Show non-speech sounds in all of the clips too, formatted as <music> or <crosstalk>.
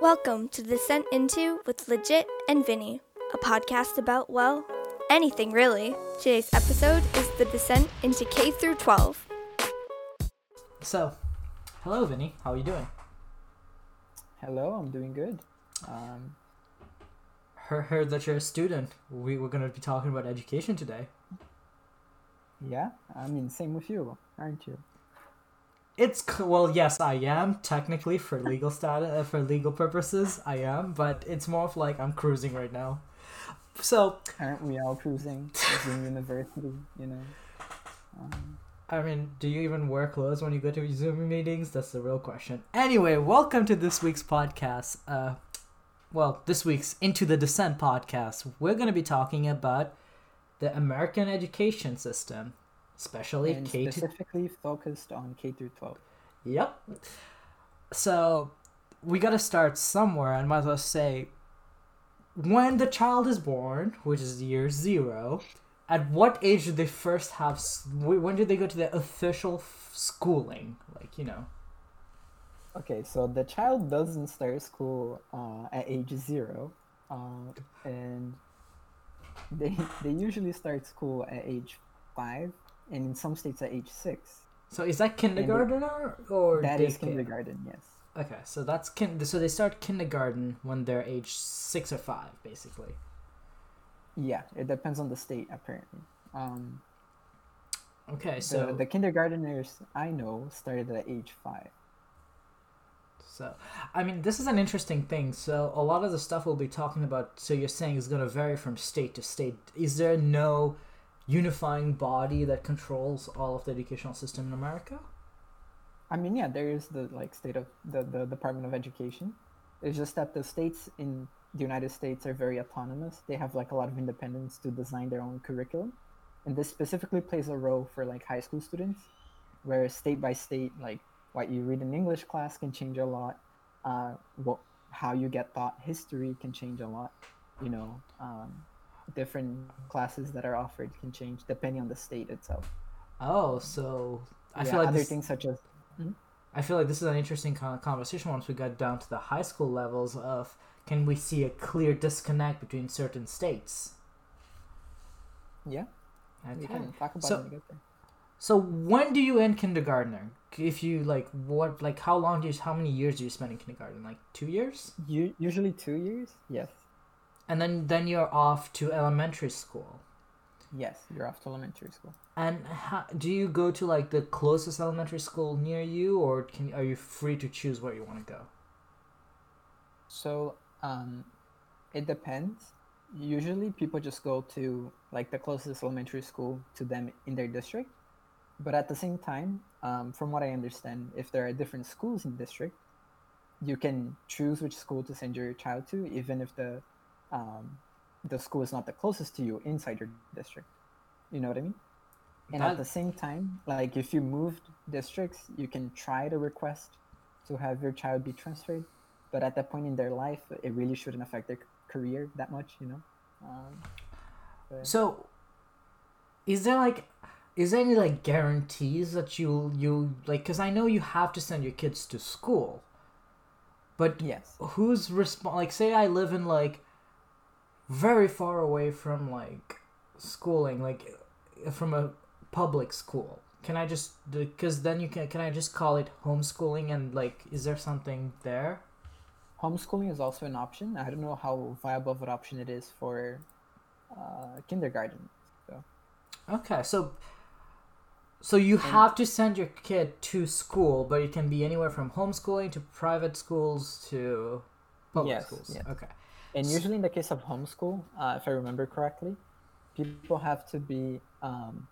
Welcome to the Descent Into with Legit and Vinny, a podcast about, well, anything really. Today's episode is the descent into K through 12. So, hello, Vinny. How are you doing? Hello, I'm doing good. Um, Heard, heard that you're a student. We were going to be talking about education today. yeah, I mean, same with you, aren't you? It's well, yes, I am technically for legal status, uh, for legal purposes, I am, but it's more of like I'm cruising right now. So, Aren't we all cruising Zoom University? You know. Um, I mean, do you even wear clothes when you go to Zoom meetings? That's the real question. Anyway, welcome to this week's podcast. Uh, well, this week's Into the Descent podcast. We're going to be talking about the American education system, especially and K to specifically focused on K through 12. Yep. So we gotta start somewhere, and might as well say when the child is born, which is year zero. At what age do they first have? When do they go to the official f- schooling? Like you know. Okay, so the child doesn't start school uh, at age zero, uh, and they they usually start school at age five, and in some states at age six. So is that kindergarten or, or That is kindergarten, yes. Okay, so that's kin. So they start kindergarten when they're age six or five, basically. Yeah, it depends on the state apparently. Um, Okay, so so the kindergarteners I know started at age five. So, I mean, this is an interesting thing. So, a lot of the stuff we'll be talking about, so you're saying, is going to vary from state to state. Is there no unifying body that controls all of the educational system in America? I mean, yeah, there is the like state of the, the Department of Education. It's just that the states in the United States are very autonomous. They have like a lot of independence to design their own curriculum. And this specifically plays a role for like high school students, where state by state, like what you read in English class can change a lot. Uh, what how you get taught history can change a lot. You know, um, different classes that are offered can change depending on the state itself. Oh, so I yeah, feel like other this, things such as hmm? I feel like this is an interesting conversation once we got down to the high school levels of can we see a clear disconnect between certain states? yeah, we Okay. can talk about So- it when we get there. So when do you end kindergartner? If you like, what like how long do you how many years do you spend in kindergarten? Like two years, U- usually two years. Yes. And then then you're off to elementary school. Yes, you're off to elementary school. And how, do you go to like the closest elementary school near you, or can are you free to choose where you want to go? So, um, it depends. Usually, people just go to like the closest elementary school to them in their district. But at the same time, um, from what I understand, if there are different schools in the district, you can choose which school to send your child to, even if the um, the school is not the closest to you inside your district. You know what I mean? And at the same time, like if you moved districts, you can try to request to have your child be transferred. But at that point in their life, it really shouldn't affect their career that much, you know? Um, but- So, is there like, is there any like guarantees that you'll you like? Because I know you have to send your kids to school, but yes. who's respon Like, say I live in like very far away from like schooling, like from a public school. Can I just because then you can can I just call it homeschooling and like is there something there? Homeschooling is also an option. I don't know how viable of an option it is for uh, kindergarten. So, Okay, so so you have to send your kid to school, but it can be anywhere from homeschooling to private schools to public Yes, schools. yes. Okay. and usually in the case of homeschool, uh, if I remember correctly, people have to be um,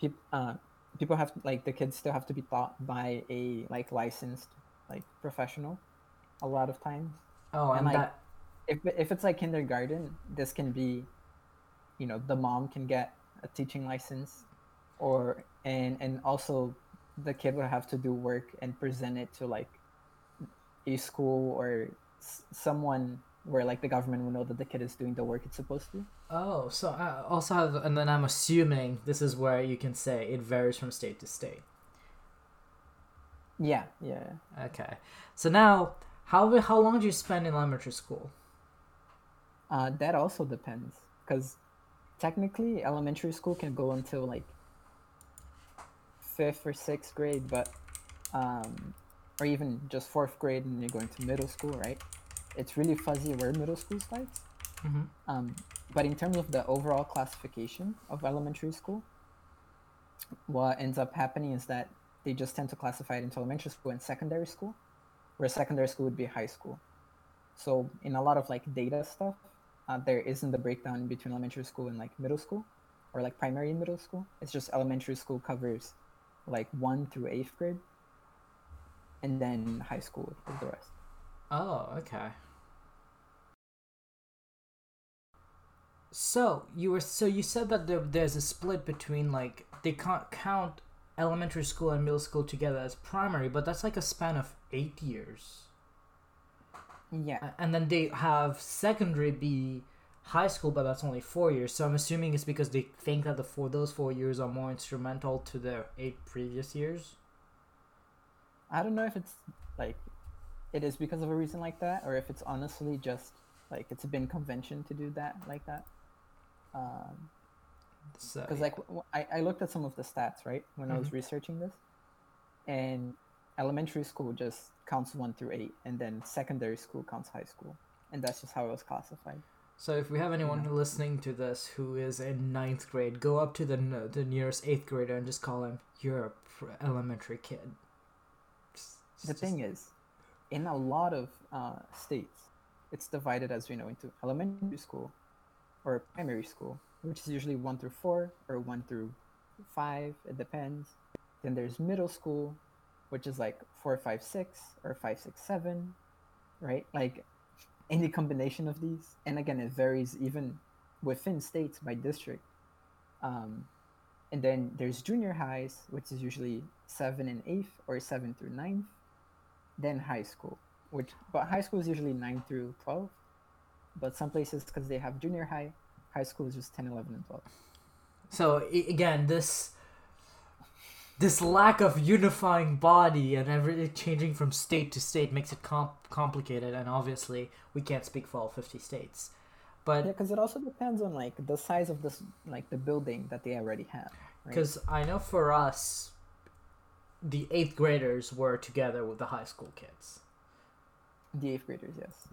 peop, uh, people have like the kids still have to be taught by a like licensed like professional a lot of times Oh, and, And, like, that if, if it's like kindergarten this can be you know the mom can get a teaching license or and and also the kid would have to do work and present it to like a school or s- someone where like the government will know that the kid is doing the work it's supposed to. Oh, so I also have, and then I'm assuming this is where you can say it varies from state to state. Yeah, yeah. Okay. So now, how how long do you spend in elementary school? Uh, that also depends, because technically elementary school can go until like fifth or sixth grade, but um, or even just fourth grade and you're going to middle school, right? It's really fuzzy where middle school starts. Mhm. Um, but in terms of the overall classification of elementary school, what ends up happening is that they just tend to classify it into elementary school and secondary school, where secondary school would be high school. So in a lot of like data stuff, uh, there isn't the breakdown between elementary school and like middle school, or like primary and middle school. It's just elementary school covers like one through eighth grade, and then high school is the rest. Oh, okay. So you were so you said that there, there's a split between like they can't count elementary school and middle school together as primary, but that's like a span of eight years. Yeah, And then they have secondary be high school, but that's only four years. So I'm assuming it's because they think that the four those four years are more instrumental to their eight previous years. I don't know if it's like it is because of a reason like that, or if it's honestly just like it's been convention to do that like that. Um, So because like w- I, I looked at some of the stats right when I was researching this, and elementary school just counts one through eight, and then secondary school counts high school, and that's just how it was classified. So if we have anyone listening to this who is in ninth grade, go up to the the nearest eighth grader and just call him "You're a elementary kid." The thing is, in a lot of uh, states, it's divided as we know into elementary school or primary school, which is usually one through four or one through five. It depends. Then there's middle school, which is like four, five, six, or five, six, seven, right? Like any combination of these. And again, it varies even within states by district. Um, and then there's junior highs, which is usually seven and eighth or seven through ninth. Then high school, which but high school is usually nine through twelve. But some places, because they have junior high, high school is just 10, 11, and 12. So again, this this lack of unifying body and everything changing from state to state makes it com- complicated, and obviously we can't speak for all fifty states. But Yeah, because it also depends on like the size of this, like the building that they already have. Right? because I know for us, the eighth graders were together with the high school kids. the eighth graders, yes.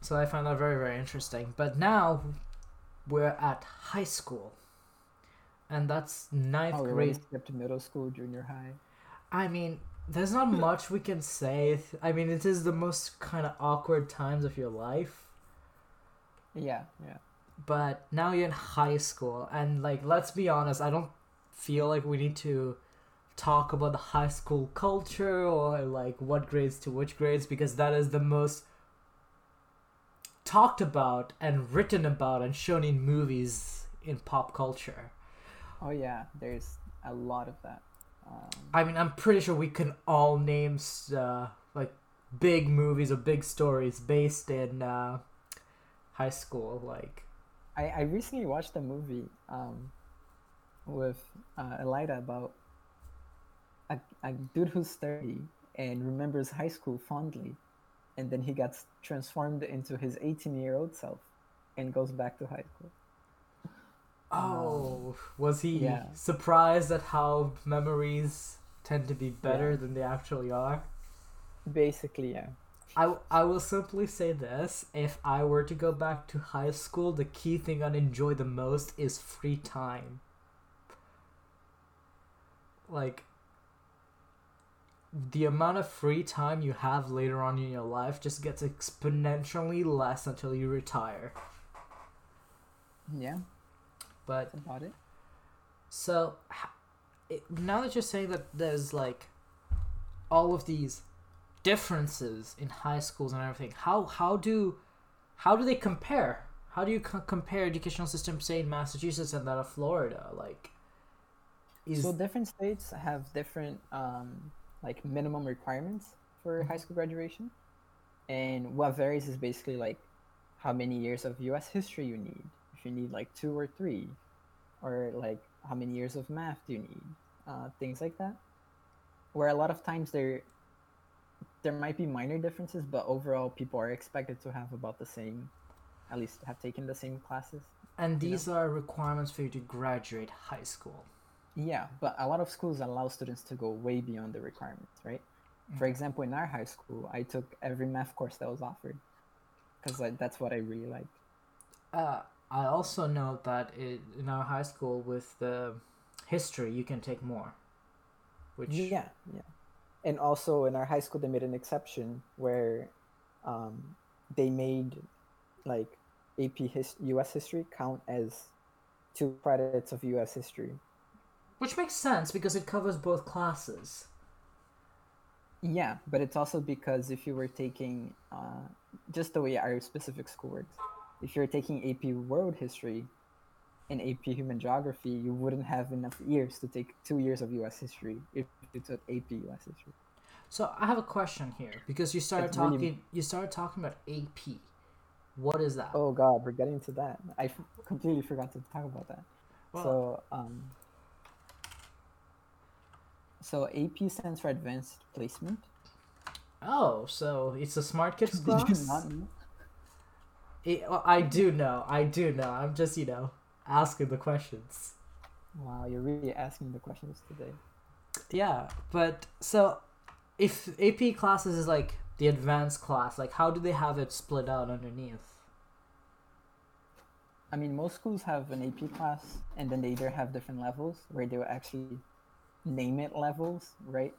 So I found that very, very interesting. But now we're at high school. And that's ninth Oh, grade. skipped middle school, junior high. I mean, there's not <laughs> much we can say. I mean, it is the most kind of awkward times of your life. Yeah, yeah. But now you're in high school. And, like, let's be honest, I don't feel like we need to talk about the high school culture or, like, what grades to which grades because that is the most talked about and written about and shown in movies in pop culture. Oh yeah, there's a lot of that. Um, I mean, I'm pretty sure we can all name uh, like big movies or big stories based in uh, high school. Like, I, I recently watched a movie um, with uh, Elida about a, a dude who's 30 and remembers high school fondly, and then he gets transformed into his 18 year old self and goes back to high school. oh, was he yeah. surprised at how memories tend to be better Yeah. than they actually are? Basically, yeah. I, I will simply say this if I were to go back to high school, the key thing I'd enjoy the most is free time. Like, the amount of free time you have later on in your life just gets exponentially less until you retire. Yeah, But that's about it. so it, now that you're saying that there's like all of these differences in high schools and everything, how how do how do they compare? How do you co- compare educational systems, say in Massachusetts and that of Florida? Like, is So different states have different um, like minimum requirements for high school graduation, and what varies is basically like how many years of U.S. history you need. If you need like two or three, or like how many years of math do you need, uh, things like that. where a lot of times there there might be minor differences, but overall people are expected to have about the same, at least have taken the same classes. And these are requirements for you to graduate high school. Yeah, but a lot of schools allow students to go way beyond the requirements, right? For example, in our high school, I took every math course that was offered because like, that's what I really liked. Uh, I also know that it, in our high school with the history, you can take more. Which Yeah, yeah. And also in our high school, they made an exception where um, they made like AP his- U.S. history count as two credits of U.S. history. Which makes sense because it covers both classes. Yeah, but it's also because if you were taking uh, just the way our specific school works, if you're taking AP World History and AP Human Geography, you wouldn't have enough years to take two years of U.S. history if you took AP U.S. history. So I have a question here because you started It's really- talking. You started talking about AP. What is that? Oh God, we're getting to that. I f- completely forgot to talk about that. Well- so, um, so AP stands for Advanced Placement. Oh, so it's a smart kids <laughs> Did you class. not know? It- well, I do know. I do know. I'm just you know asking the questions. Wow, you're really asking the questions today. Yeah, but so if AP classes is like the advanced class, like how do they have it split out underneath? I mean, most schools have an AP class, and then they either have different levels where they'll actually name it levels, right?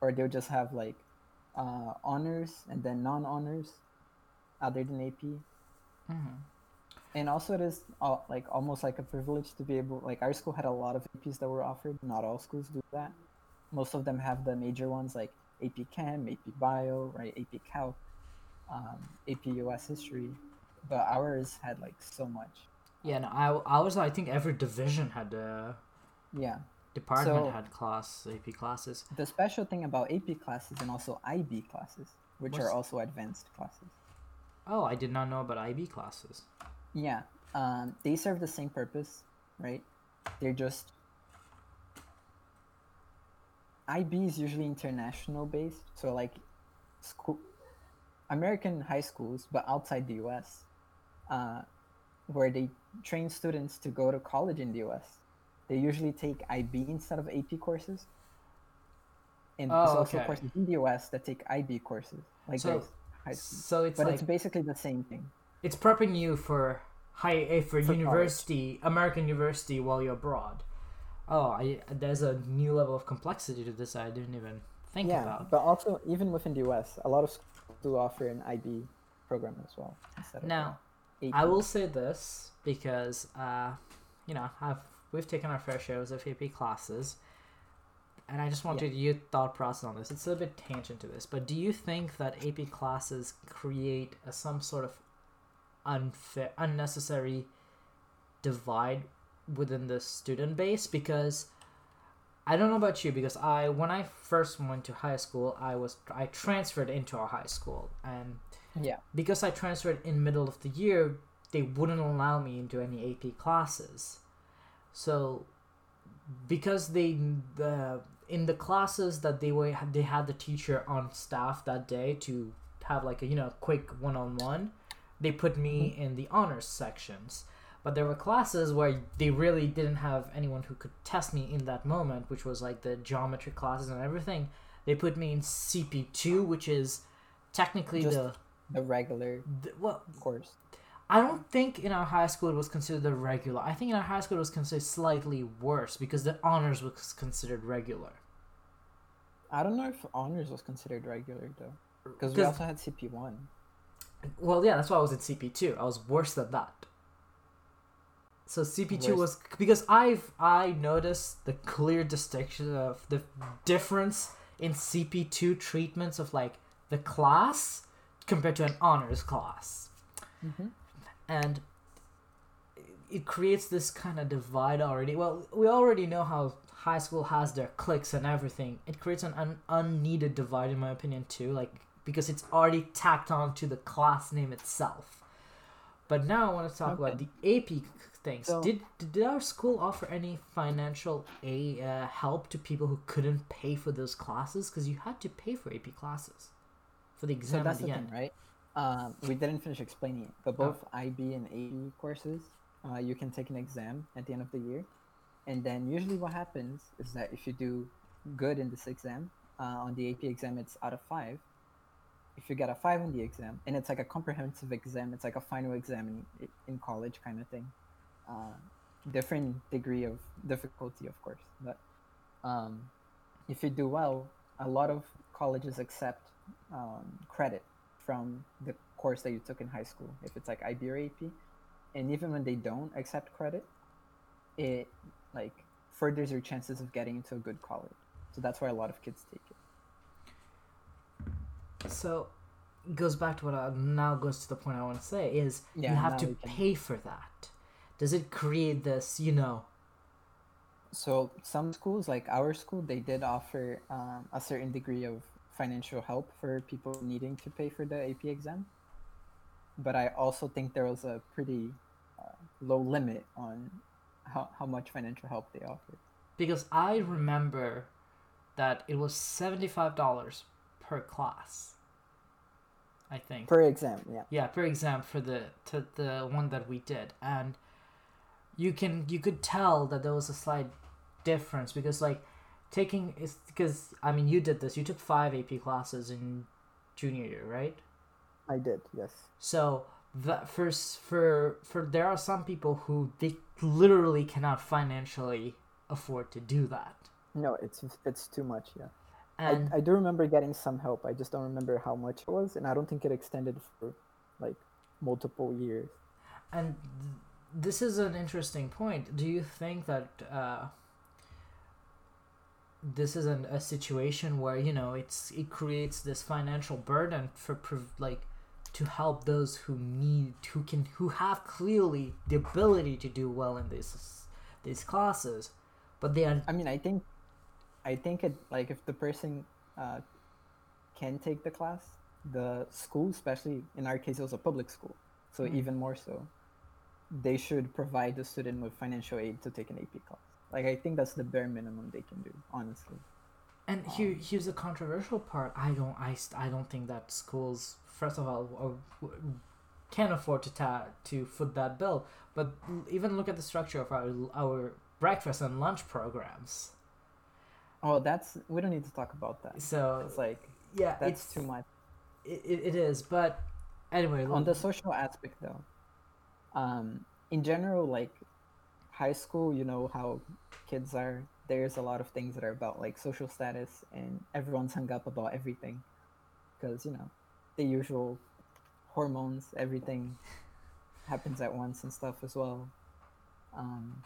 Or they'll just have like uh, honors and then non-honors, other than AP. Mhm. And also, it is uh, like almost like a privilege to be able. Like our school had a lot of APs that were offered. Not all schools do that. Most of them have the major ones like AP Chem, AP Bio, right? AP Calc, um, AP US History, but ours had like so much. Yeah, no, I, I was I think every division had a Yeah. Department So- had class AP classes. The special thing about AP classes and also IB classes, which What's- are also advanced classes. Oh, I did not know about IB classes. Yeah, um, they serve the same purpose, right? They're just IB is usually international based, so like school, American high schools, but outside the U.S., uh, where they train students to go to college in the U.S. They usually take IB instead of AP courses, and Oh, there's also okay. courses in the U.S. that take IB courses, like So-. So it's But like it's basically the same thing. it's prepping you for high eh, for, college. university, American university while you're abroad. Oh, I there's a new level of complexity to this I didn't even think yeah, about. but also even within the U.S., a lot of schools do offer an IB program as well Now. I will say this because uh, you know, I've we've taken our fair shares of AP classes, and I just wanted your thought process on this. It's a little bit tangent to this, but do you think that AP classes create a, some sort of unfair, unnecessary divide within the student base? Because I don't know about you, because I when I first went to high school, I was I transferred into our high school, and yeah, because I transferred in middle of the year, they wouldn't allow me into any AP classes. So because they the in the classes that they were they had the teacher on staff that day to have like a you know quick one on one, they put me mm-hmm. in the honors sections. But there were classes where they really didn't have anyone who could test me in that moment, which was like the geometry classes and everything. They put me in CP two, which is technically Just- the, the regular the well course. I don't think in our high school it was considered the regular. I think in our high school it was considered slightly worse because the honors was considered regular. I don't know if honors was considered regular though, because we also had CP one. Well, yeah, that's why I was in CP two. I was worse than that. So CP two was because I've I noticed the clear distinction of the difference in CP two treatments of like the class compared to an honors class. Mm-hmm. And it creates this kind of divide already. Well, we already know how high school has their cliques and everything. It creates an un- unneeded divide, in my opinion, too. Like because it's already tacked on to the class name itself. But now I want to talk about the AP things. So- did did our school offer any financial a uh, help to people who couldn't pay for those classes? Because you had to pay for AP classes for the So exam that's at the, the end. thing, right? Um, we didn't finish explaining it, but both IB and AP courses, uh, you can take an exam at the end of the year, and then usually what happens is that if you do good in this exam, uh, on the AP exam it's out of five. If you get a five on the exam, and it's like a comprehensive exam, it's like a final exam in, in college kind of thing. Uh, different degree of difficulty, of course, but um, if you do well, a lot of colleges accept um, credit from the course that you took in high school, if it's like IB or AP. And even when they don't accept credit, it like furthers your chances of getting into a good college. So that's why a lot of kids take it. So it goes back to what I now goes to the point I want to say is Yeah, you have to pay for that. Does it create this, you know? So some schools, like our school, they did offer um, a certain degree of financial help for people needing to pay for the AP exam. But I also think there was a pretty uh, low limit on how, how much financial help they offered. Because I remember that it was seventy five dollars per class. I think. Per exam, yeah. yeah per exam for the to the one that we did and you can you could tell that there was a slight difference because like taking is because i mean you did this you took five ap classes in junior year right I did, yes. so that for for for there are some people who they literally cannot financially afford to do that No, it's it's too much, yeah. and I, I do remember getting some help. I just don't remember how much it was, and I don't think it extended for like multiple years. And th- this is an interesting point. Do you think that uh, this is an, a situation where you know it's it creates this financial burden for like to help those who need who can who have clearly the ability to do well in these these classes, but they are I mean, I think, I think it like if the person uh, can take the class, the school, especially in our case, it was a public school, so Mhm. even more so, they should provide the student with financial aid to take an AP class. Like I think that's the bare minimum they can do, honestly. And here, here's the controversial part. I don't, I, I don't think that schools, first of all, can afford to ta- to foot that bill. But even look at the structure of our our breakfast and lunch programs. Oh, that's we don't need to talk about that. So It's like yeah, that's it's too much. It, it, it is. But anyway, on the social aspect though um in general like high school you know how kids are there's a lot of things that are about like social status and everyone's hung up about everything. Because you know the usual hormones everything happens at once and stuff as well um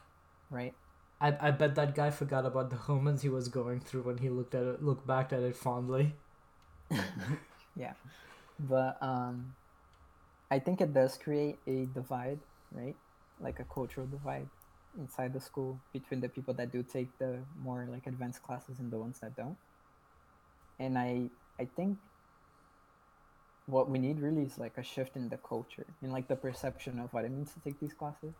right? I, I bet that guy forgot about the hormones he was going through when he looked at it, looked back at it fondly. <laughs> yeah. But um i think it does create a divide right? Like a cultural divide inside the school between the people that do take the more like advanced classes and the ones that don't and i i think what we need really is like a shift in the culture in like the perception of what it means to take these classes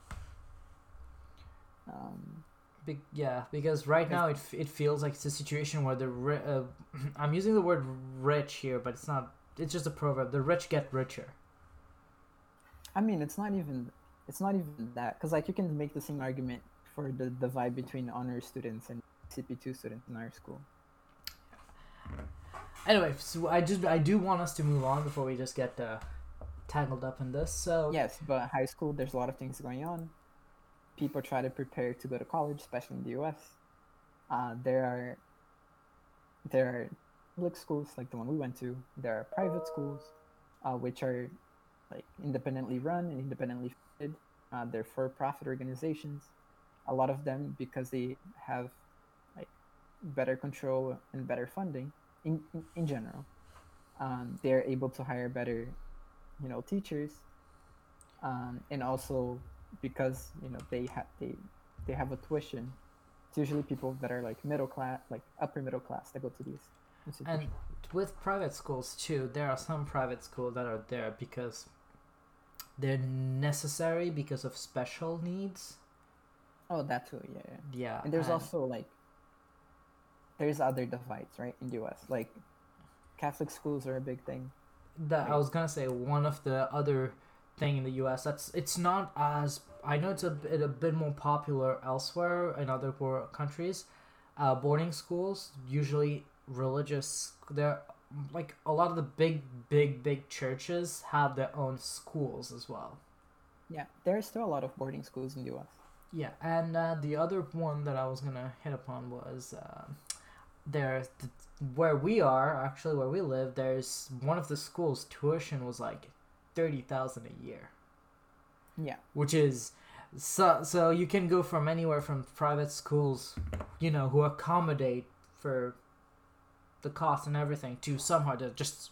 um Be- yeah, because right now it, f- it feels like it's a situation where the ri- uh, <clears throat> I'm using the word rich here, but it's not. It's just a proverb. The rich get richer. I mean, it's not even it's not even that because like you can make the same argument for the divide between honor students and CP2 students in our school. Anyway, so I just I do want us to move on before we just get uh, tangled up in this. So Yes, but high school there's a lot of things going on. People try to prepare to go to college, especially in the U.S. Uh, there are there are public schools like the one we went to. There are private schools, uh, which are like independently run and independently. Uh, they're for-profit organizations. A lot of them because they have like better control and better funding in in, in general. Um, they're able to hire better, you know, teachers, um, and also because you know they have they they have a tuition. It's usually people that are like middle class, like upper middle class, that go to these and with private schools too, there are some private schools that are there because they're necessary because of special needs. Oh, that too. Yeah, yeah. Yeah, And there's also like there's other divides, right, in the U.S. Like Catholic schools are a big thing. that I was gonna say one of the other thing in the U.S. That's it's not as I know it's a bit a bit more popular elsewhere in other wor- countries. Uh, boarding schools usually religious. They're like a lot of the big big big churches have their own schools as well. Yeah, there are still a lot of boarding schools in the U.S. Yeah, and uh, the other one that I was gonna hit upon was uh, there th- where we are actually where we live. There's one of the schools tuition was like thirty thousand a year, Yeah, which is so so you can go from anywhere from private schools, you know, who accommodate for the cost and everything to somehow to just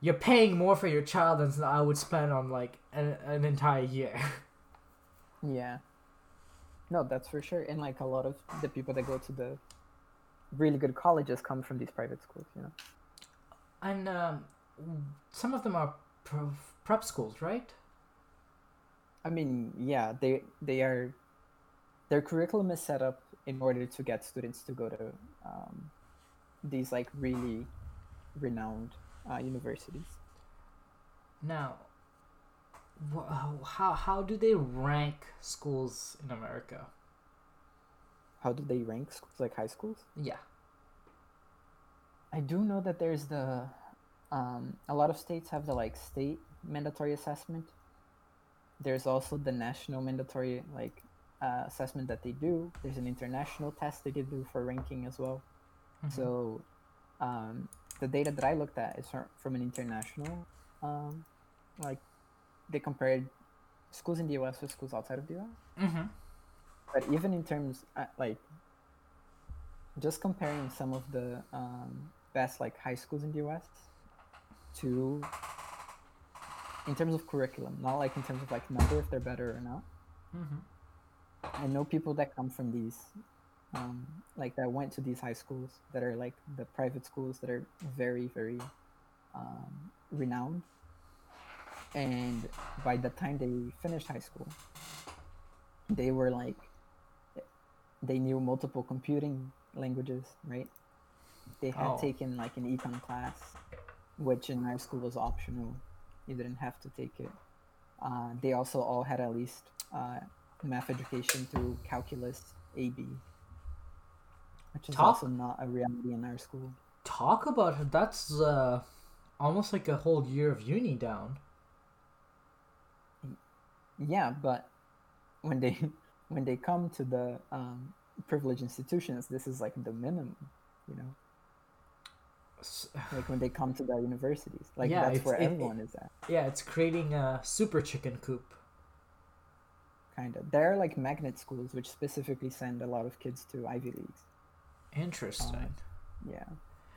you're paying more for your child than I would spend on like an, an entire year. <laughs> yeah. No, that's for sure. And like a lot of the people that go to the really good colleges come from these private schools. You know. And um, some of them are prep schools, right? I mean, yeah, they they are. Their curriculum is set up in order to get students to go to um, these like really renowned uh, universities. Now, wh- how how do they rank schools in America? How do they rank schools like high schools? Yeah. I do know that there's the um, a lot of states have the like state mandatory assessment. There's also the national mandatory like uh, assessment that they do. There's an international test that they do for ranking as well. Mhm. So um, the data that I looked at is from, from an international um, like they compared schools in the US with schools outside of the US. Mm-hmm. But even in terms uh, like just comparing some of the um, best like high schools in the US to in terms of curriculum, not like in terms of like number if they're better or not. Mm-hmm. I know people that come from these um, like that went to these high schools that are like the private schools that are very very um, renowned. And by the time they finished high school they were like they knew multiple computing languages right? They had Oh. taken like an econ class which in our school was optional. You didn't have to take it. Uh, they also all had at least uh, math education through calculus ab which is Top- also not a reality in our school Talk about it. That's uh, almost like a whole year of uni down. yeah but when they <laughs> when they come to the um, privileged institutions this is like the minimum you know like when they come to the universities like Yeah, that's where it- everyone is at Yeah, it's creating a super chicken coop. kind of there are like magnet schools which specifically send a lot of kids to ivy leagues Interesting. yeah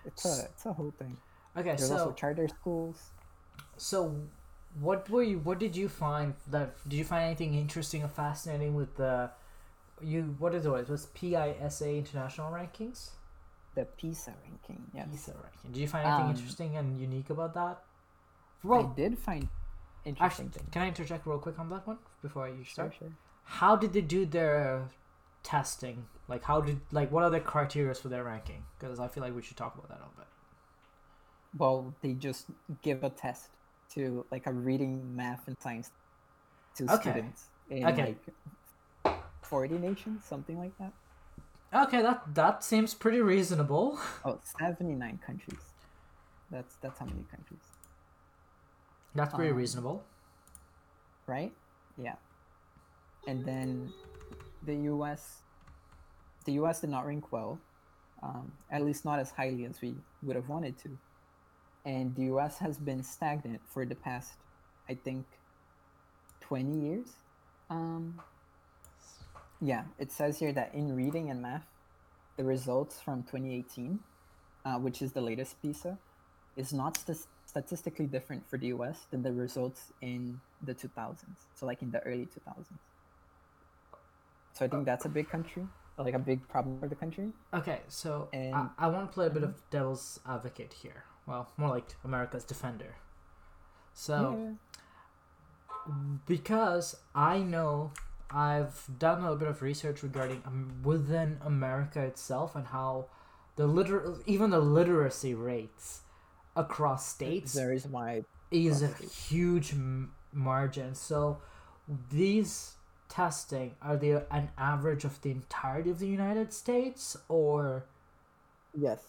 it's a it's a whole thing Okay, there's so also charter schools So, what were you? What did you find that? Did you find anything interesting or fascinating with the? You what is it? Was PISA international rankings. the pisa ranking yes PISA ranking. Did you find anything Um, interesting and unique about that? Well, i did find actually, interesting things can I interject real quick on that one before you start? sure, start? sure. How did they do their testing? Like, how did like what are the criteria for their ranking? Because I feel like we should talk about that a little bit. well they just give a test to like a reading math and science to Okay. students in Okay. like 40 nations something like that Okay, that that seems pretty reasonable. <laughs> oh 79 countries that's that's how many countries That's pretty Um, reasonable. right yeah and then the us the us did not rank well um, at least not as highly as we would have wanted to. And the us has been stagnant for the past i think 20 years. Um, yeah it says here that in reading and math the results from 2018 uh, which is the latest pisa is not st- statistically different for the us than the results in the 2000s so like in the early 2000s so i think that's a big country like a big problem for the country Okay, so I, And- I want to play a bit of devil's advocate here. Well, more like America's defender. So, Yeah. because I know I've done a little bit of research regarding um, within America itself and how the liter even the literacy rates across states There is wide. is a huge m- margin. So these testing are they an average of the entirety of the United States or Yes.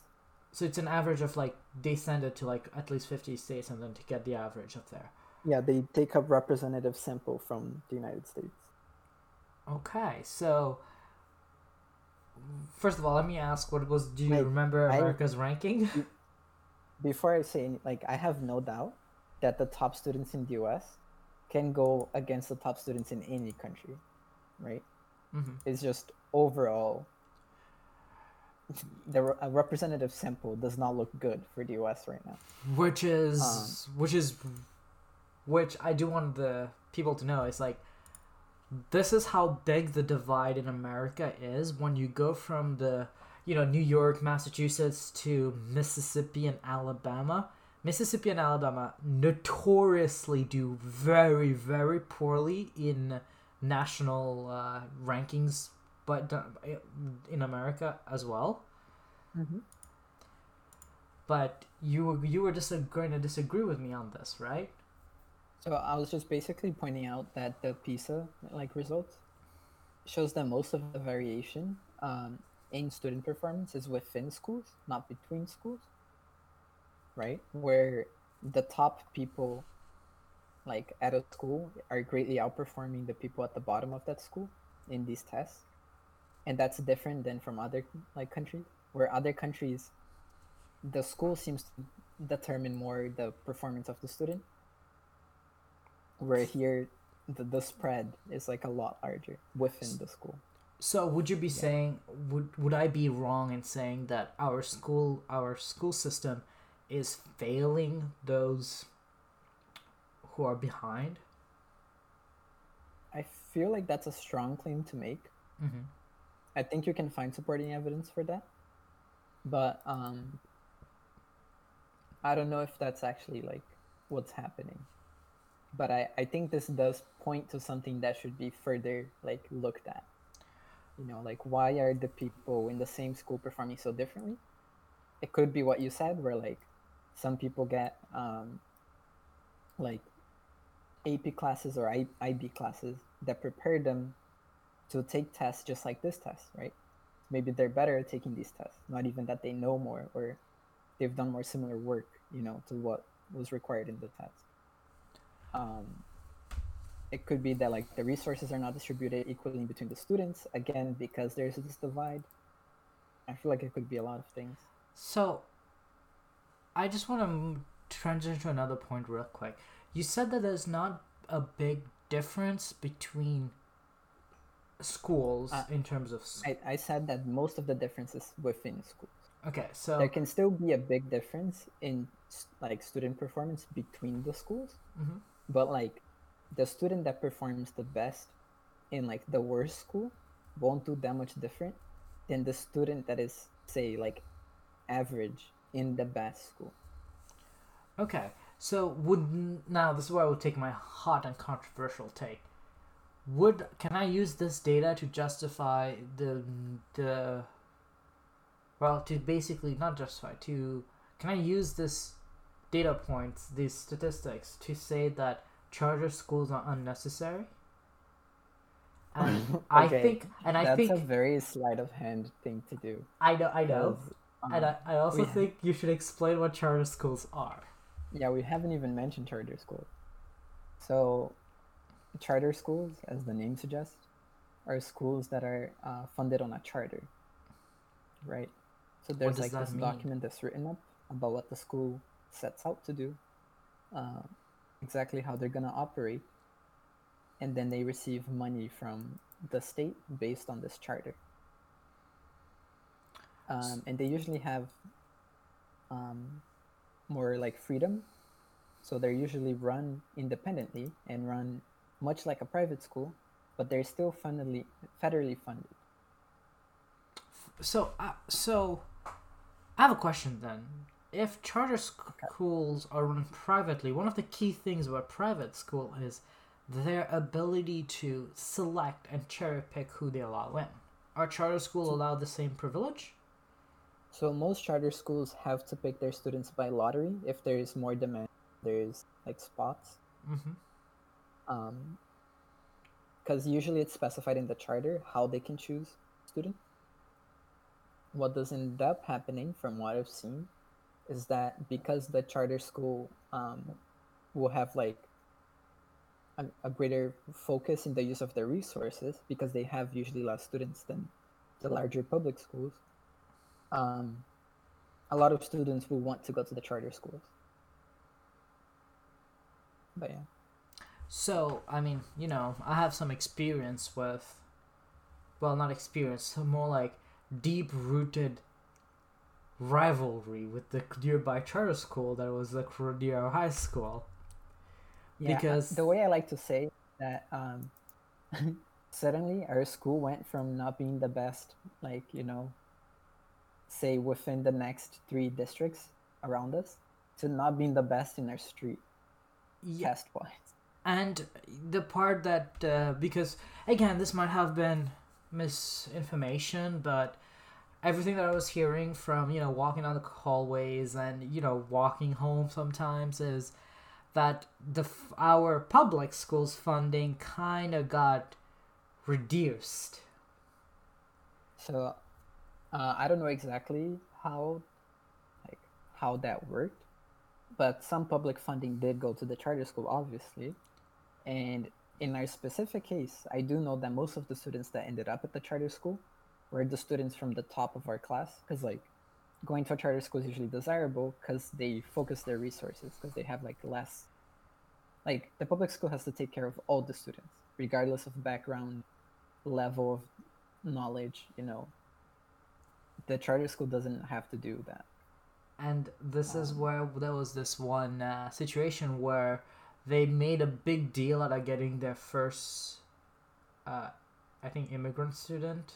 so it's an average of like they send it to like at least 50 states and then to get the average up there. Yeah, they take a representative sample from the United States. Okay, so first of all, let me ask what was do you Wait, remember I- America's ranking? <laughs> Before I say like, I have no doubt that the top students in the U.S. can go against the top students in any country, right? hmm It's just overall, the a representative sample does not look good for the U.S. right now. Which is Um, which is which I do want the people to know is like this is how big the divide in America is when you go from the you know New York, Massachusetts to Mississippi and Alabama. Mississippi and Alabama notoriously do very very poorly in national uh, rankings, but uh, in America as well. Mm-hmm. But you were you were just going to disagree with me on this, right? So I was just basically pointing out that the PISA like results shows that most of the variation um, in student performance is within schools, not between schools. Right, where the top people, like at a school, are greatly outperforming the people at the bottom of that school in these tests, and that's different than from other like countries, where other countries, the school seems to determine more the performance of the student where here the, the spread is like a lot larger within the school. So would you be saying would would I be wrong in saying that our school our school system is failing those who are behind? i feel like that's a strong claim to make. Mm-hmm. i think you can find supporting evidence for that. But um i don't know if that's actually like what's happening. But i i think this does point to something that should be further like looked at. You know like why are the people in the same school performing so differently? It could be what you said where like some people get um like ap classes or I- ib classes that prepare them to take tests just like this test right? Maybe they're better at taking these tests not even that they know more or they've done more similar work you know to what was required in the test. Um, it could be that like the resources are not distributed equally between the students again because there's this divide. I feel like it could be a lot of things. So I just want to transition to another point real quick. You said that there's not a big difference between schools Uh, in terms of I, I said that most of the difference is within schools Okay, so there can still be a big difference in like student performance between the schools Mhm. but like the student that performs the best in like the worst school won't do that much different than the student that is say like average in the best school Okay, so would now this is where I would take my hot and controversial take. Would can I use this data to justify the the well to basically not justify to can I use this data points these statistics to say that charter schools are unnecessary? And <laughs> I think and I think that's think a very sleight of hand thing to do I know I know and I, I also think you should explain what charter schools are. yeah we haven't even mentioned charter schools so charter schools as the name suggests are schools that are uh, funded on a charter right so there's like this mean? document that's written up about what the school sets out to do uh, exactly how they're going to operate and then they receive money from the state based on this charter um, and they usually have um, more like freedom so they're usually run independently and run much like a private school but they're still fundedly, federally funded So, uh, so I have a question then. If charter sc- schools are run privately, one of the key things about private school is their ability to select and cherry pick who they allow in. Are charter school allowed the same privilege? So most charter schools have to pick their students by lottery if there is more demand. There's like spots. Mm-hmm. Um, because usually it's specified in the charter how they can choose student. What does end up happening, from what I've seen, is that because the charter school um, will have like a, a greater focus in the use of their resources because they have usually less students than the larger public schools. Um, a lot of students will want to go to the charter schools. But yeah. So, I mean, you know, I have some experience with, well, not experience, more like deep rooted rivalry with the nearby charter school that was the near high school. Yeah, Because- the way I like to say that um, <laughs> suddenly our school went from not being the best, like you know, say within the next three districts around us, to not being the best in our street Yeah, test wise. and the part that uh, because again this might have been misinformation but everything that i was hearing from you know walking down the hallways and you know walking home sometimes is that the our public schools funding kind of got reduced So uh, I don't know exactly how, like how that worked, but some public funding did go to the charter school, obviously. And in our specific case, I do know that most of the students that ended up at the charter school were the students from the top of our class, because like going to a charter school is usually desirable because they focus their resources because they have like less. Like the public school has to take care of all the students, regardless of background, level of knowledge, you know, the charter school doesn't have to do that. and this is Um, where there was this one uh, situation where they made a big deal out of getting their first uh, i think immigrant student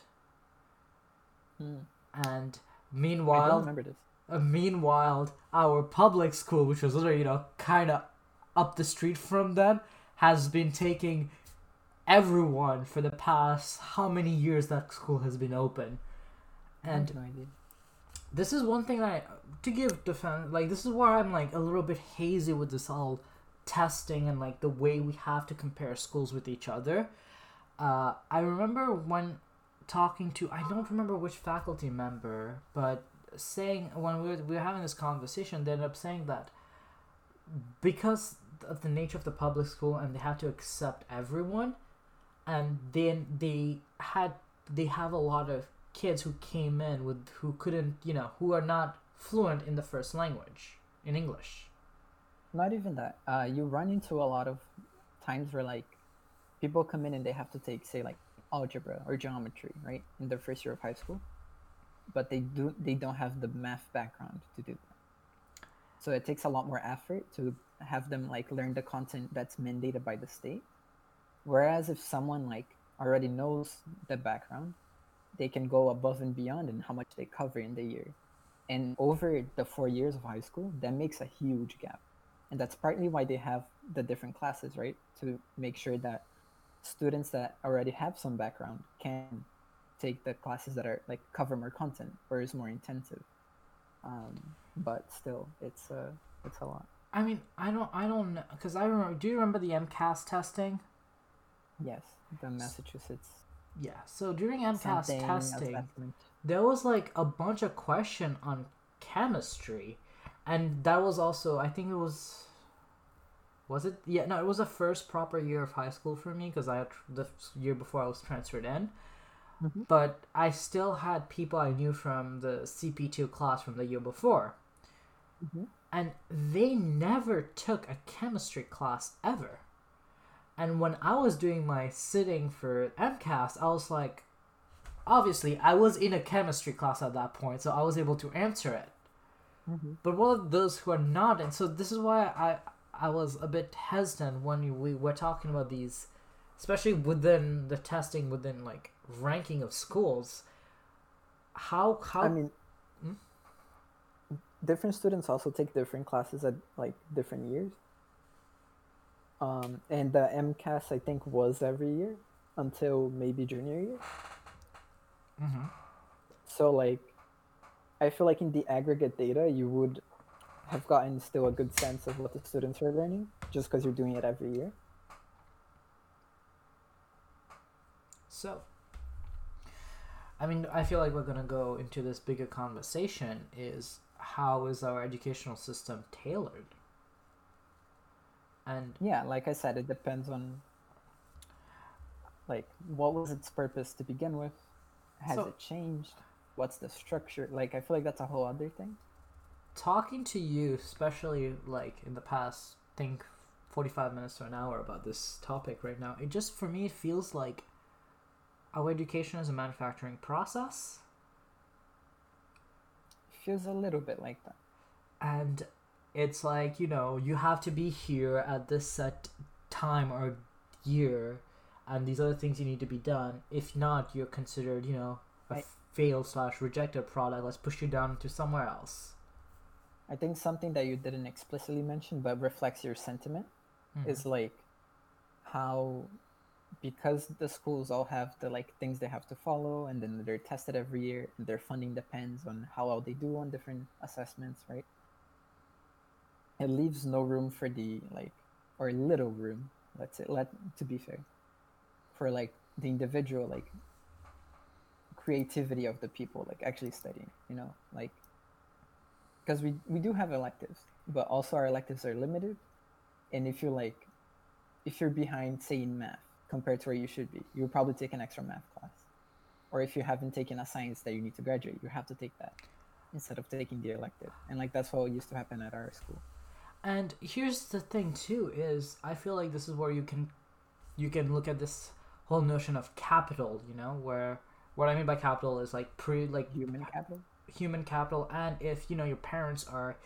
Hmm. and I don't meanwhile remember this. uh, meanwhile our public school which was literally you know kind of up the street from them has been taking everyone for the past how many years that school has been open and have no this is one thing I to give defense like this is where I'm like a little bit hazy with this all testing and like the way we have to compare schools with each other. Uh, I remember when talking to I don't remember which faculty member, but saying when we were, we were having this conversation, they ended up saying that because of the nature of the public school and they had to accept everyone, and then they had they have a lot of kids who came in with who couldn't you know who are not fluent in the first language in English. Not even that. Uh, you run into a lot of times where like people come in and they have to take say like algebra or geometry, right, in their first year of high school, but they do they don't have the math background to do that. So it takes a lot more effort to have them like learn the content that's mandated by the state. Whereas if someone like already knows the background, they can go above and beyond and how much they cover in the year. And over the four years of high school, that makes a huge gap. And that's partly why they have the different classes, right? To make sure that students that already have some background can take the classes that are like cover more content or is more intensive. Um, but still, it's uh, it's a lot. I mean, I don't, I don't know, because I remember. Do you remember the MCAS testing? Yes, the Massachusetts Yeah. So during MCAS something testing, there was like a bunch of question on chemistry, and that was also, I think it was. Was it? Yeah, no, it was the first proper year of high school for me because I had the year before I was transferred in. Mhm. But I still had people I knew from the CP2 class from the year before. Mhm. And they never took a chemistry class ever. And when I was doing my sitting for MCAS, I was like, obviously, I was in a chemistry class at that point, so I was able to answer it. Mhm. But what of those who are not, and so this is why I I was a bit hesitant when we were talking about these, especially within the testing within like ranking of schools. How how I mean, Hmm? different students also take different classes at like different years. Um, and the MCAS I think was every year until maybe junior year. Mm-hmm. So like, I feel like in the aggregate data, you would have gotten still a good sense of what the students are learning just because you're doing it every year. So, I mean, I feel like we're gonna go into this bigger conversation. Is how is our educational system tailored? And Yeah, like I said, it depends on like what was its purpose to begin with. Has So- it changed? What's the structure? Like I feel like that's a whole other thing. talking to you, especially like in the past, think forty-five minutes to an hour about this topic right now. It just for me it feels like our education is a manufacturing process. feels a little bit like that. and it's like you know you have to be here at this set time or year and these other things you need to be done. If not you're considered you know a I- failed slash rejected product let's push you down to somewhere else. I think something that you didn't explicitly mention but reflects your sentiment Mhm. is like how because the schools all have the like things they have to follow and then they're tested every year and their funding depends on how well they do on different assessments right it leaves no room for the like or little room let's say let to be fair for like the individual like creativity of the people like actually studying you know like because we we do have electives but also our electives are limited. And if you're like if you're behind say in math compared to where you should be you probably take an extra math class. Or if you haven't taken a science that you need to graduate you have to take that instead of taking the elective. And like that's what used to happen at our school and here's the thing too is i feel like this is where you can you can look at this whole notion of capital you know where what i mean by capital is like pre like human capital. human capital. And if you know your parents are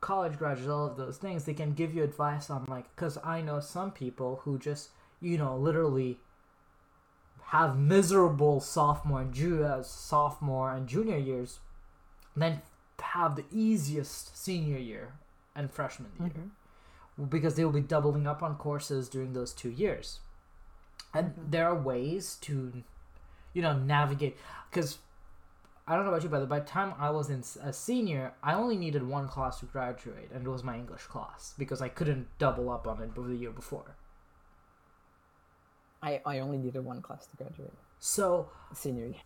college graduates all of those things they can give you advice on like because i know some people who just you know literally have miserable sophomore and junior uh, sophomore and junior years then have the easiest senior year and freshman year. Because they will be doubling up on courses during those two years. And Mhm. there are ways to you know navigate because i don't know about you but by the time i was in a senior i only needed one class to graduate and it was my english class because i couldn't double up on it the year before. I, I only needed one class to graduate. So senior year.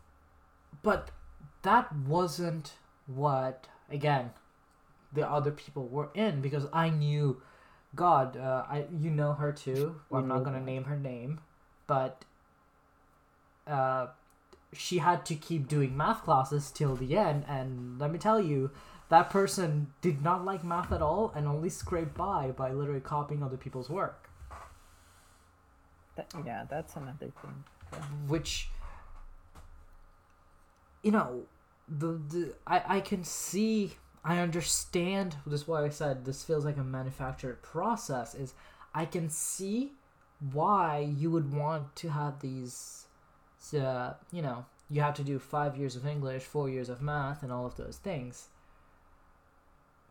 But that wasn't what again the other people were in because i knew god uh, i you know her too. We i'm not going to name her name but uh, she had to keep doing math classes till the end and let me tell you that person did not like math at all and only scraped by by literally copying other people's work. That, yeah that's another thing. Which you know the, the I, I can see i understand this is why i said this feels like a manufactured process is i can see why you would want to have these uh, you know you have to do five years of english four years of math and all of those things.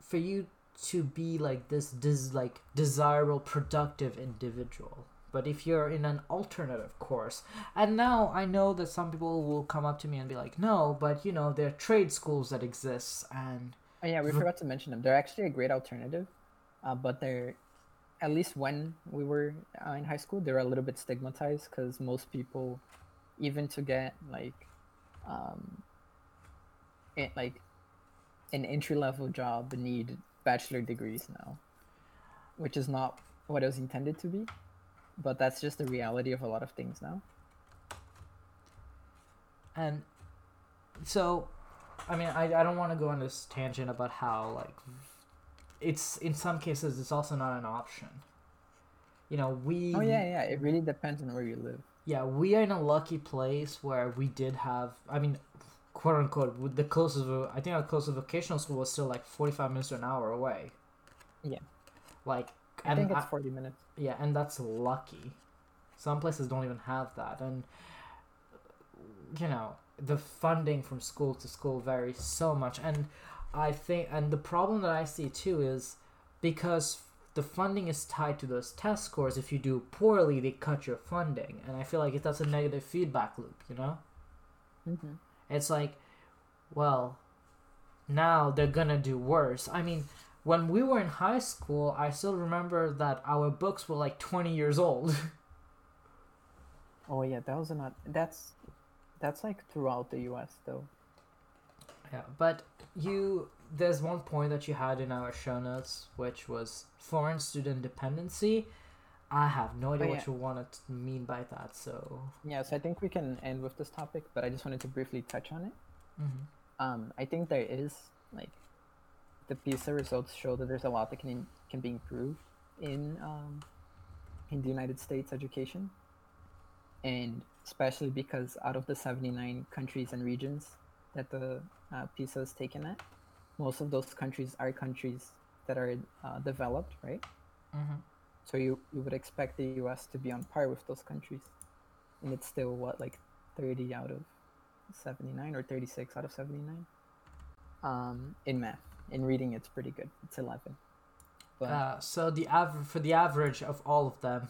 For you to be like this des- like desirable productive individual. But if you're in an alternative course. And now I know that some people will come up to me and be like, no, but you know, there are trade schools that exist and Oh yeah, we forgot to mention them. They're actually a great alternative, uh, but they're, at least when we were uh, in high school, they were a little bit stigmatized because most people, even to get like, um, it, like, an entry level job need bachelor degrees now, which is not what it was intended to be, but that's just the reality of a lot of things now. and so I mean I, I don't want to go on this tangent about how like it's in some cases it's also not an option. You know, we Oh yeah, yeah. It really depends on where you live. yeah, we are in a lucky place where we did have I mean quote unquote with the closest I think our closest vocational school was still like 45 minutes to an hour away. Yeah. Like I think it's I- forty minutes. Yeah, and that's lucky. Some places don't even have that, and you know the funding from school to school varies so much. And I think, and the problem that I see too is because the funding is tied to those test scores. If you do poorly, they cut your funding, and I feel like if that's a negative feedback loop. You know, hmm it's like, well, now they're gonna do worse. I mean, when we were in high school, I still remember that our books were like twenty years old. <laughs> Oh yeah, that was not. That's that's like throughout the U.S. though. Yeah, but you there's one point that you had in our show notes, which was foreign student dependency. I have no idea Oh, what yeah. you wanted to mean by that, so Yeah, so I think we can end with this topic, but I just wanted to briefly touch on it. Mhm. Um, I think there is like the PISA results show that there's a lot that can can be improved in um, in the United States education, and especially because out of the 79 countries and regions that the uh, PISA is taken at, most of those countries are countries that are uh, developed, right? Mhm. So you, you would expect the US to be on par with those countries. And it's still what like 30 out of 79 or 36 out of 79. Um, in math. In reading it's pretty good. It's 11. But Uh, so the aver- for the average of all of them,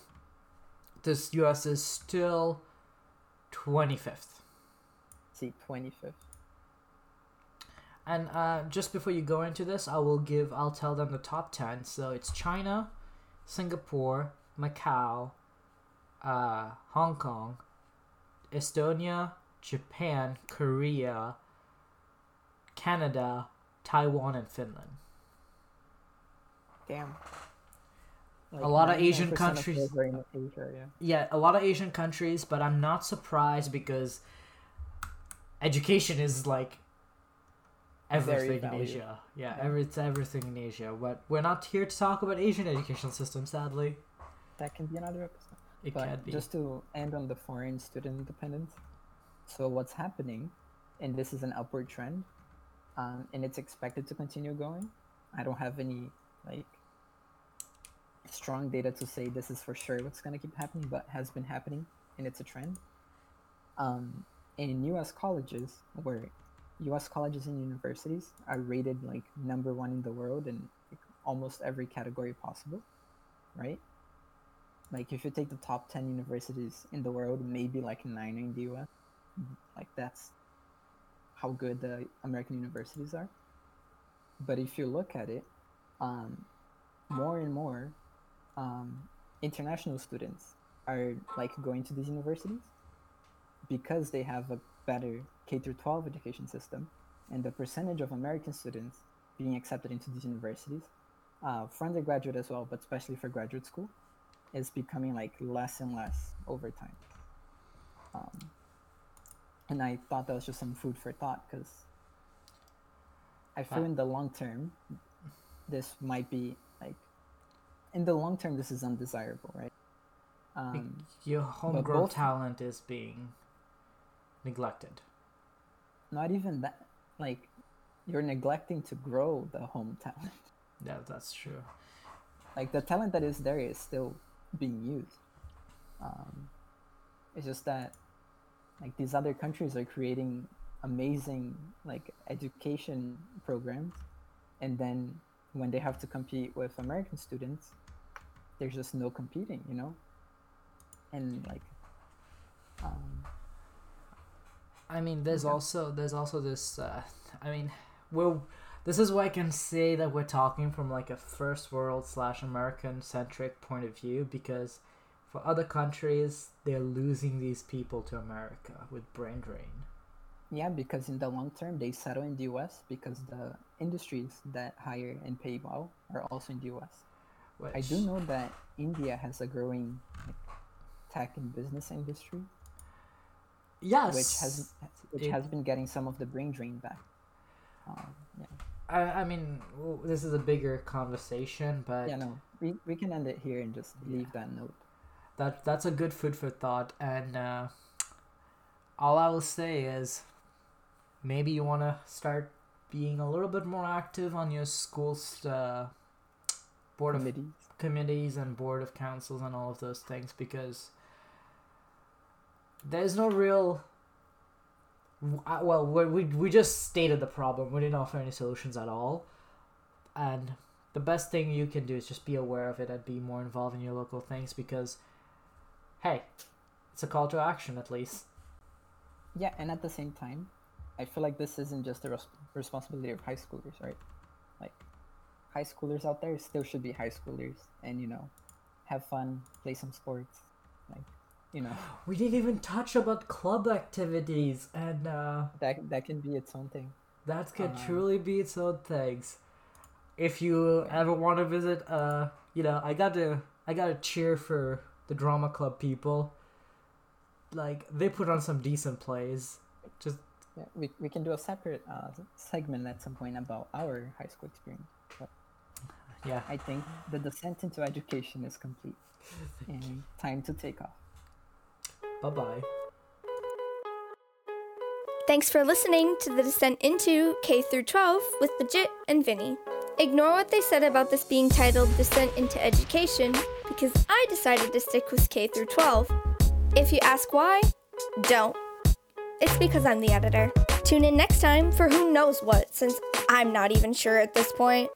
this U.S. is still twenty fifth. see 25th. And uh, just before you go into this, I will give I'll tell them the top ten. So it's China, Singapore, Macau, uh, Hong Kong, Estonia, Japan, Korea, Canada, Taiwan, and Finland. Damn. A lot of Asian countries- in Asia, yeah. Yeah, a lot of Asian countries, but I'm not surprised because education is like everything in. Asia. Yeah, Yeah. every, it's everything in Asia. But we're not here to talk about Asian education system, sadly. That can be another episode. It but can be. just to end on the foreign student independence so what's happening and this is an upward trend um, and it's expected to continue going i don't have any like strong data to say this is for sure what's going to keep happening but has been happening and it's a trend. Um, in us colleges where us colleges and universities are rated like number one in the world in like, almost every category possible right? Like if you take the top 10 universities in the world maybe like nine in the us like that's how good the american universities are. But if you look at it um, more and more um, international students are like going to these universities because they have a better k through 12 education system and the percentage of american students being accepted into these universities uh, for undergraduate as well but especially for graduate school is becoming like less and less over time. Um, and I thought that was just some food for thought because I feel Wow. in the long term, this might be in the long term, this is undesirable, right? Um, Your homegrown both- talent is being neglected. not even that, like, you're neglecting to grow the home talent. Yeah, that's true. like the talent that is there is still being used. Um, it's just that like these other countries are creating amazing like education programs, and then when they have to compete with American students, there's just no competing, you know. And like, um, I mean, there's Okay. also there's also this. Uh, I mean, we're this is why I can say that we're talking from like a first world slash American centric point of view because for other countries they're losing these people to America with brain drain. yeah, because in the long term they settle in the U.S. because the industries that hire and pay well are also in the U.S. Which, I do know that India has a growing like, tech and business industry, yes, which has which it- has been getting some of the brain drain back. Um, yeah, I, I mean, this is a bigger conversation, but yeah, no, we, we can end it here and just leave that note. that that's a good food for thought. And uh, all I will say is, maybe you want to start being a little bit more active on your school's uh, board of Committees. committees and board of councils and all of those things because there's no real uh, well we, we, we just stated the problem we didn't offer any solutions at all and the best thing you can do is just be aware of it and be more involved in your local things because, hey, it's a call to action at least. Yeah, and at the same time, I feel like this isn't just the res- responsibility of high schoolers, right? Like, high schoolers out there still should be high schoolers, and you know, have fun, play some sports, like, you know, <gasps> We didn't even touch about club activities, and uh, that that can be its own thing. that could Um, truly be its own things. If you ever want to visit, uh, you know, I got to, I got to cheer for the drama club people. Like they put on some decent plays. Just Yeah, we, we can do a separate uh, segment at some point about our high school experience. But yeah, I think the descent into education is complete, <laughs> and time to take off. bye bye. Thanks for listening to the descent into K through 12 with Legit and Vinny. Ignore what they said about this being titled Descent into Education because I decided to stick with K through 12. If you ask why, don't. It's because I'm the editor. Tune in next time for who knows what since I'm not even sure at this point.